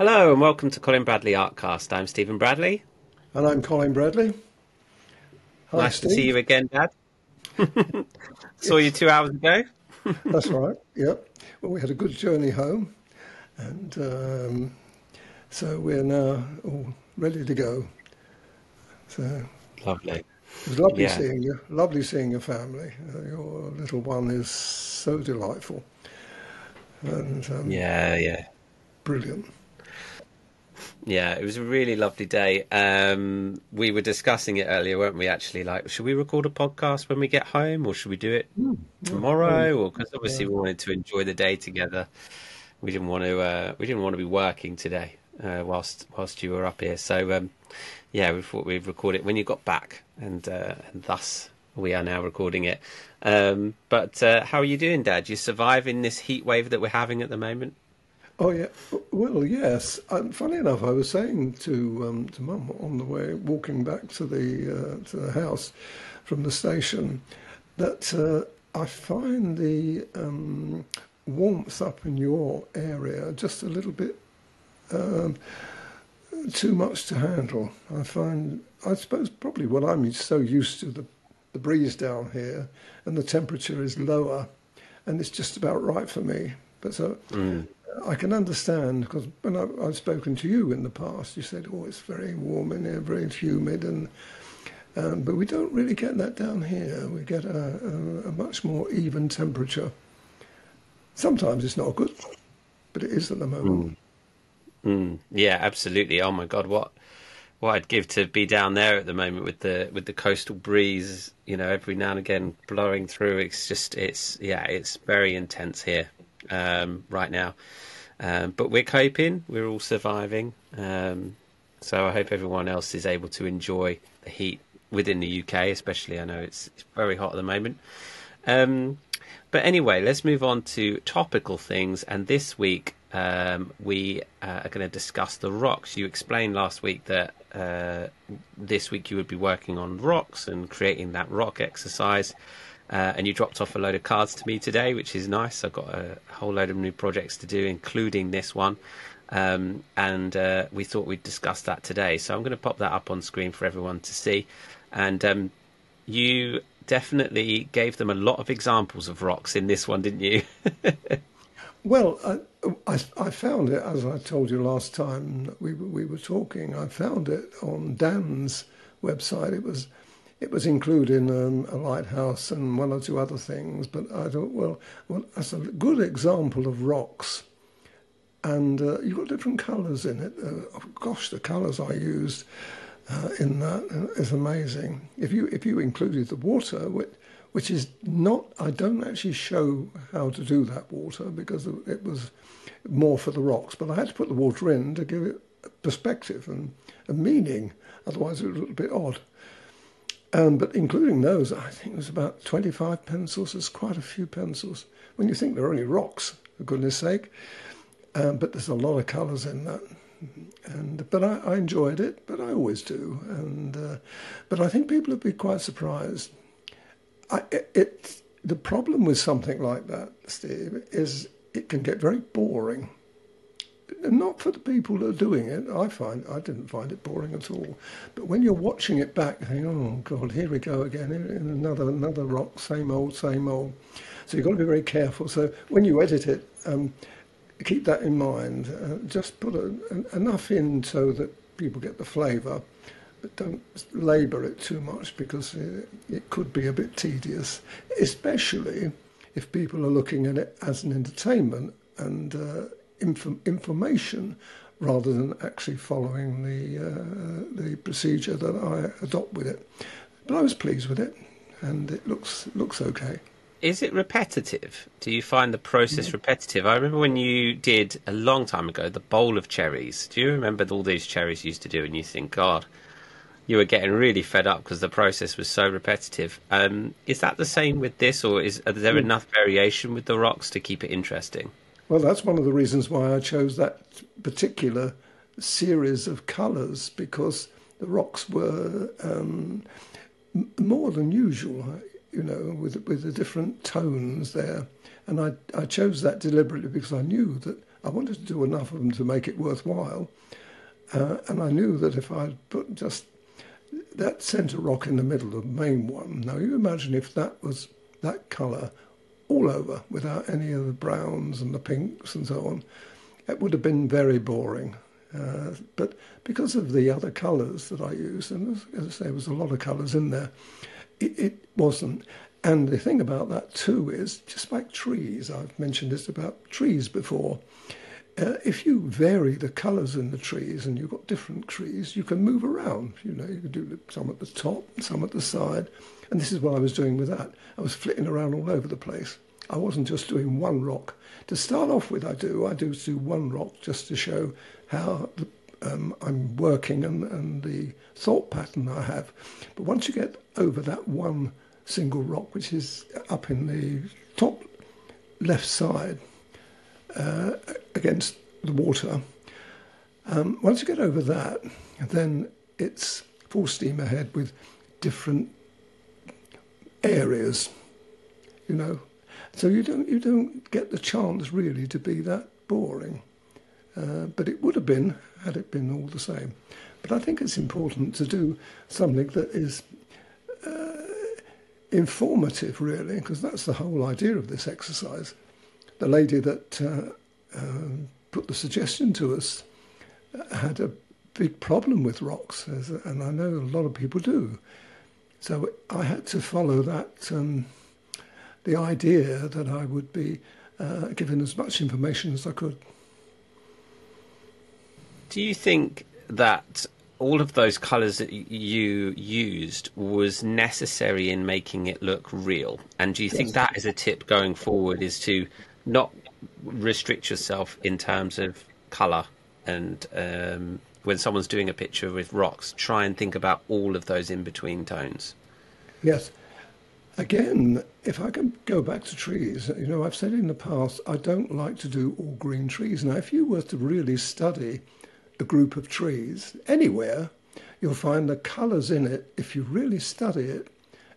Hello and welcome to Colin Bradley Artcast. I'm Stephen Bradley. And I'm Colin Bradley. Hi, nice Steve. to see you again, Dad. Saw you two hours ago. That's right. Yep. Well, we had a good journey home, and um, so we're now all ready to go. So lovely. It was lovely yeah. seeing you. Lovely seeing your family. Uh, your little one is so delightful. And um, yeah, yeah, brilliant. Yeah, it was a really lovely day. Um, we were discussing it earlier, weren't we? Actually, like, should we record a podcast when we get home, or should we do it mm, tomorrow? Or because obviously we wanted to enjoy the day together. We didn't want to. Uh, we didn't want to be working today uh, whilst whilst you were up here. So um, yeah, we thought we'd record it when you got back, and uh, and thus we are now recording it. Um, but uh, how are you doing, Dad? You surviving this heat wave that we're having at the moment? Oh yeah, well yes. Um, funny enough, I was saying to um, to Mum on the way walking back to the uh, to the house from the station that uh, I find the um, warmth up in your area just a little bit um, too much to handle. I find I suppose probably what I'm so used to the the breeze down here and the temperature is lower, and it's just about right for me. But so. Mm I can understand because when I, have spoken to you in the past, you said, "Oh, it's very warm in here, very humid," and um, but we don't really get that down here. We get a, a, a, much more even temperature. Sometimes it's not good, but it is at the moment. Mm. Mm. Yeah, absolutely. Oh my God, what what I'd give to be down there at the moment with the with the coastal breeze, you know, every now and again blowing through. It's just it's yeah, it's very intense here um, right now. Um, but we're coping. We're all surviving. Um, so I hope everyone else is able to enjoy the heat within the UK, especially. I know it's, it's very hot at the moment. Um, but anyway, let's move on to topical things. And this week um, we uh, are going to discuss the rocks. You explained last week that uh, this week you would be working on rocks and creating that rock exercise. Uh, and you dropped off a load of cards to me today, which is nice. I've got a whole load of new projects to do, including this one. Um, and uh, we thought we'd discuss that today. So I'm going to pop that up on screen for everyone to see. And um, you definitely gave them a lot of examples of rocks in this one, didn't you? well, I, I, I, found it, as I told you last time we, we were talking, I found it on Dan's website. It was it was including um, a lighthouse and one or two other things. But I thought, well, well that's a good example of rocks. And uh, you've got different colours in it. Uh, gosh, the colours I used uh, in that is amazing. If you if you included the water, which, which is not, I don't actually show how to do that water because it was more for the rocks. But I had to put the water in to give it perspective and a meaning. Otherwise, it was a little bit odd. Um, but including those, I think there's about 25 pencils. There's quite a few pencils. When you think they're only rocks, for goodness sake. Um, but there's a lot of colours in that. And but I, I, enjoyed it, but I always do. And uh, but I think people would be quite surprised. I, it, it the problem with something like that, Steve, is it can get very boring not for the people that are doing it. I find I didn't find it boring at all. But when you're watching it back, oh God, here we go again, in another another rock, same old, same old. So you've got to be very careful. So when you edit it, um, keep that in mind. Uh, just put a, enough in so that people get the flavour, but don't labour it too much because it, it could be a bit tedious, especially if people are looking at it as an entertainment and uh, inf- information rather than actually following the uh, the procedure that I adopt with it. But I was pleased with it, and it looks looks okay. Is it repetitive? Do you find the process yeah. repetitive? I remember when you did a long time ago the bowl of cherries. Do you remember all these cherries you used to do? And you think, God, you were getting really fed up because the process was so repetitive. Um, is that the same with this, or is there mm. enough variation with the rocks to keep it interesting? Well, that's one of the reasons why I chose that particular series of colours because the rocks were um, more than usual, you know, with with the different tones there. And I I chose that deliberately because I knew that I wanted to do enough of them to make it worthwhile. Uh, and I knew that if I put just that centre rock in the middle, the main one, now you imagine if that was that colour all over without any of the browns and the pinks and so on, it would have been very boring. Uh, but because of the other colours that I used, and as, as I say, there was a lot of colours in there, it, it, wasn't. And the thing about that too is, just like trees, I've mentioned this about trees before. Uh, if you vary the colours in the trees and you've got different trees, you can move around. You know, you can do some at the top, some at the side. And this is what I was doing with that. I was flitting around all over the place. I wasn't just doing one rock. To start off with, I do. I do do one rock just to show how the, um, I'm working and, and the thought pattern I have. But once you get over that one single rock, which is up in the top left side uh, against the water, um, once you get over that, then it's full steam ahead with different areas, you know. So you don't you don't get the chance really to be that boring. Uh, but it would have been had it been all the same. But I think it's important to do something that is uh, informative, really, because that's the whole idea of this exercise. The lady that uh, uh put the suggestion to us had a big problem with rocks, and I know a lot of people do. So I had to follow that, um, the idea that I would be uh, given as much information as I could. Do you think that all of those colours that you used was necessary in making it look real? And do you yes. think that is a tip going forward is to not restrict yourself in terms of colour and um, when someone's doing a picture with rocks, try and think about all of those in between tones? Yes. Again, if I can go back to trees, you know, I've said in the past, I don't like to do all green trees. Now, if you were to really study a group of trees anywhere, you'll find the colours in it, if you really study it,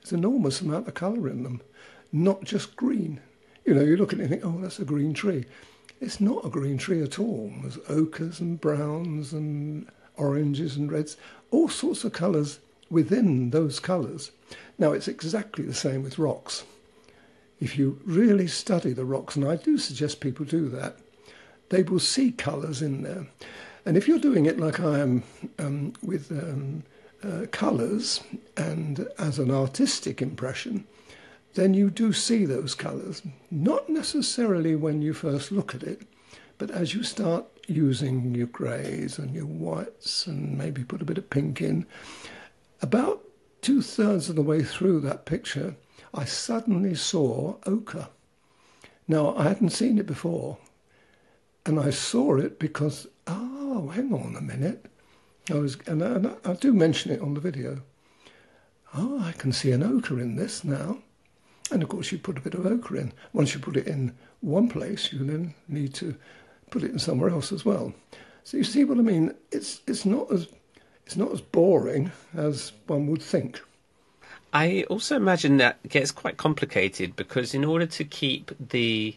there's an enormous amount of colour in them, not just green. You know, you look at it and think, oh, that's a green tree. It's not a green tree at all. There's ochres and browns and oranges and reds, all sorts of colours within those colours. Now, it's exactly the same with rocks. If you really study the rocks, and I do suggest people do that, they will see colours in there. And if you're doing it like I am um, with um, uh, colours and as an artistic impression, then you do see those colours. Not necessarily when you first look at it, but as you start using your greys and your whites and maybe put a bit of pink in, about two thirds of the way through that picture, I suddenly saw ochre. Now, I hadn't seen it before, and I saw it because, oh, hang on a minute. I was, and I, and I do mention it on the video. Oh, I can see an ochre in this now. And of course, you put a bit of ochre in. Once you put it in one place, you then need to put it in somewhere else as well. So you see what I mean? It's it's not as it's not as boring as one would think. I also imagine that gets quite complicated because in order to keep the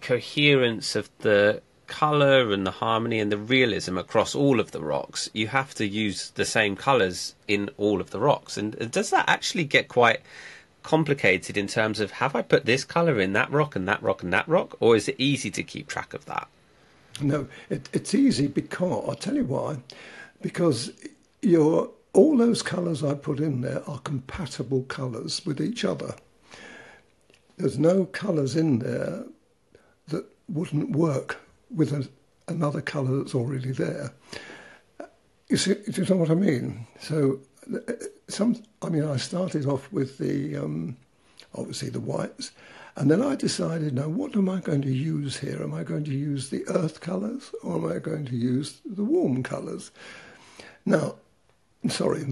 coherence of the color and the harmony and the realism across all of the rocks, you have to use the same colors in all of the rocks. And does that actually get quite complicated in terms of have I put this color in that rock and that rock and that rock, or is it easy to keep track of that? No, it, it's easy because I'll tell you why. Because your all those colours I put in there are compatible colours with each other. There's no colours in there that wouldn't work with a, another colour that's already there. You see, do you know what I mean? So, uh, some. I mean, I started off with the um, obviously the whites, and then I decided, now what am I going to use here? Am I going to use the earth colours or am I going to use the warm colours? Now, sorry,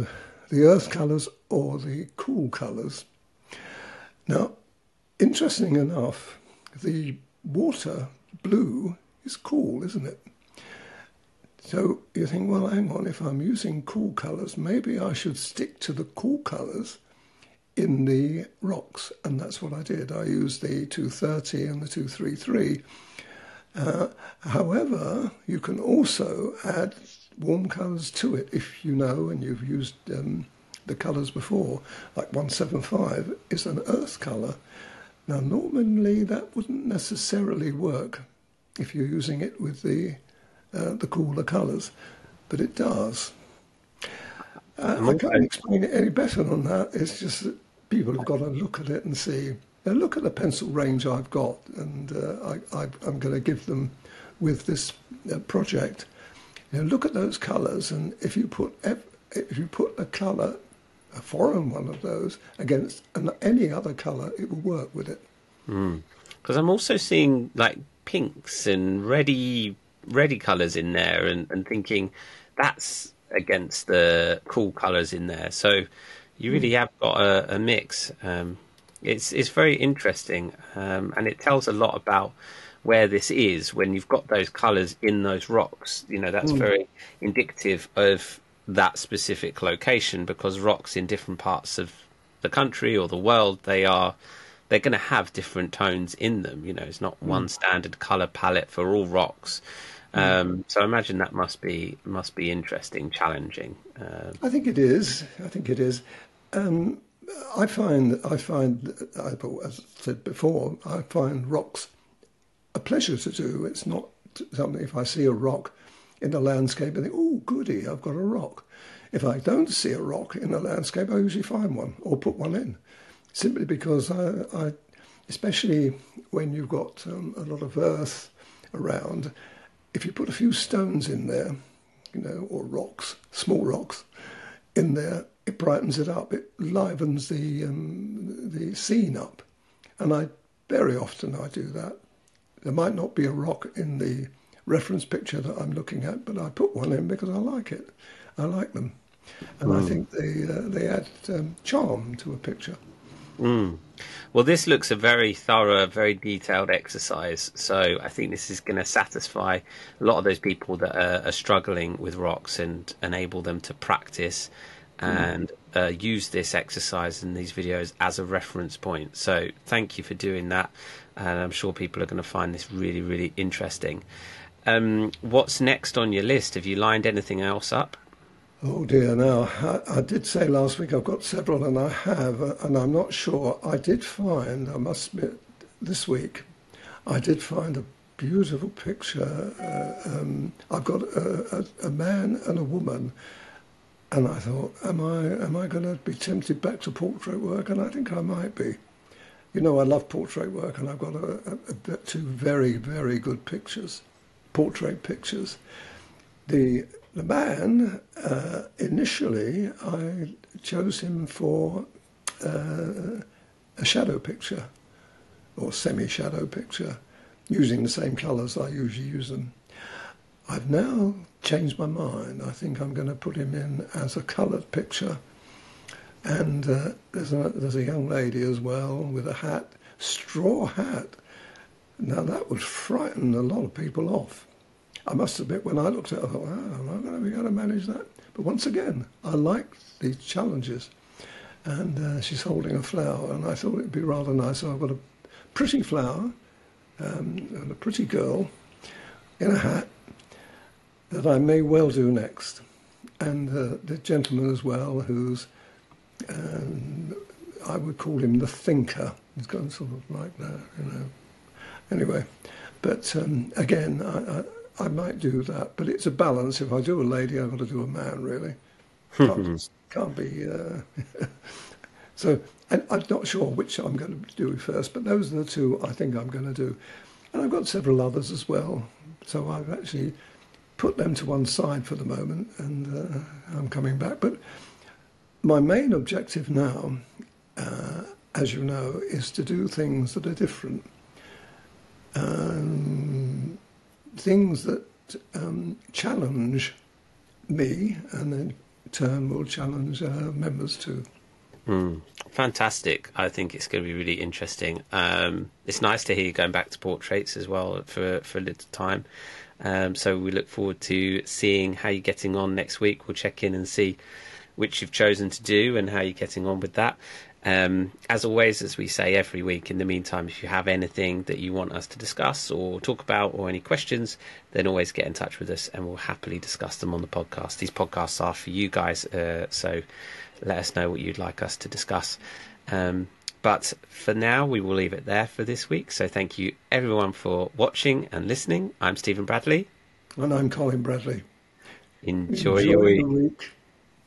the, earth colours or the cool colours. Now, interesting enough, the water blue is cool, isn't it? So you think, well, hang on, if I'm using cool colours, maybe I should stick to the cool colours in the rocks. And that's what I did. I used the 230 and the 233. Uh, however, you can also add warm colours to it if you know and you've used um, the colours before. Like 175 is an earth colour. Now, normally that wouldn't necessarily work if you're using it with the uh, the cooler colours, but it does. Uh, I can't explain it any better than that. It's just that people have got to look at it and see. Now look at the pencil range I've got, and uh, I, am going to give them with this uh, project. You know, look at those colours, and if you put if you put a colour, a foreign one of those, against an, any other colour, it will work with it. Because mm. I'm also seeing like pinks and ready ready colours in there, and, and thinking that's against the cool colours in there. So you really hmm. have got a, a mix. Um, it's it's very interesting, um, and it tells a lot about where this is when you've got those colours in those rocks. You know that's mm. very indicative of that specific location because rocks in different parts of the country or the world they are they're going to have different tones in them. You know, it's not mm. one standard color palette for all rocks. Hmm. Um, so I imagine that must be must be interesting, challenging. Uh, I think it is. I think it is. Um, I find, I find, as I said before, I find rocks a pleasure to do. It's not something. If I see a rock in a landscape, I think, "Oh, goody, I've got a rock." If I don't see a rock in a landscape, I usually find one or put one in, simply because I, I especially when you've got um, a lot of earth around, if you put a few stones in there, you know, or rocks, small rocks, in there, it brightens it up. It livens the um, the scene up, and I very often I do that. There might not be a rock in the reference picture that I'm looking at, but I put one in because I like it. I like them, and mm. I hmm. think they uh, they add um, charm to a picture. Mm. Well, this looks a very thorough, very detailed exercise. So I think this is going to satisfy a lot of those people that are, are struggling with rocks and enable them to practice and uh, use this exercise in these videos as a reference point. So thank you for doing that, and I'm sure people are going to find this really, really interesting. Um, what's next on your list? Have you lined anything else up? Oh dear, now I, I, did say last week I've got several, and I have, uh, and I'm not sure. I did find, I must admit, this week, I did find a beautiful picture. Uh, um, I've got a, a, a man and a woman and I thought, am I am I going to be tempted back to portrait work? And I think I might be. You know, I love portrait work, and I've got a, two very very good pictures, portrait pictures. The the man uh, initially I chose him for uh, a shadow picture or semi shadow picture, using the same colours I usually use them. I've now changed my mind. I think I'm going to put him in as a coloured picture. And uh, there's, a, there's a young lady as well with a hat, straw hat. Now that would frighten a lot of people off. I must admit, when I looked at it, I thought, wow, am I going to be able to manage that? But once again, I like these challenges. And uh, she's holding a flower, and I thought it'd be rather nice. So I've got a pretty flower um, and a pretty girl in a hat that I may well do next. And uh, the gentleman as well, who's, um, I would call him the thinker. He's got sort of like that, you know. Anyway, but um, again, I, I, might do that, but it's a balance. If I do a lady, I've got to do a man, really. Can't, can't be. Uh, so I, I'm not sure which I'm going to do first, but those are the two I think I'm going to do. And I've got several others as well. So I've actually put them to one side for the moment, and uh, I'm coming back. But my main objective now, uh, as you know, is to do things that are different, um, things that um, challenge me, and in turn will challenge uh, members too. Mm, fantastic. I think it's going to be really interesting. Um, it's nice to hear you going back to portraits as well for, for a little time. Um, so we look forward to seeing how you're getting on next week. We'll check in and see which you've chosen to do and how you're getting on with that. Um, as always, as we say every week, in the meantime, if you have anything that you want us to discuss or talk about or any questions, then always get in touch with us and we'll happily discuss them on the podcast. These podcasts are for you guys, uh, so let us know what you'd like us to discuss. Um, but for now, we will leave it there for this week. So thank you everyone for watching and listening. I'm Stephen Bradley. And I'm Colin Bradley. Enjoy, Enjoy your week. week.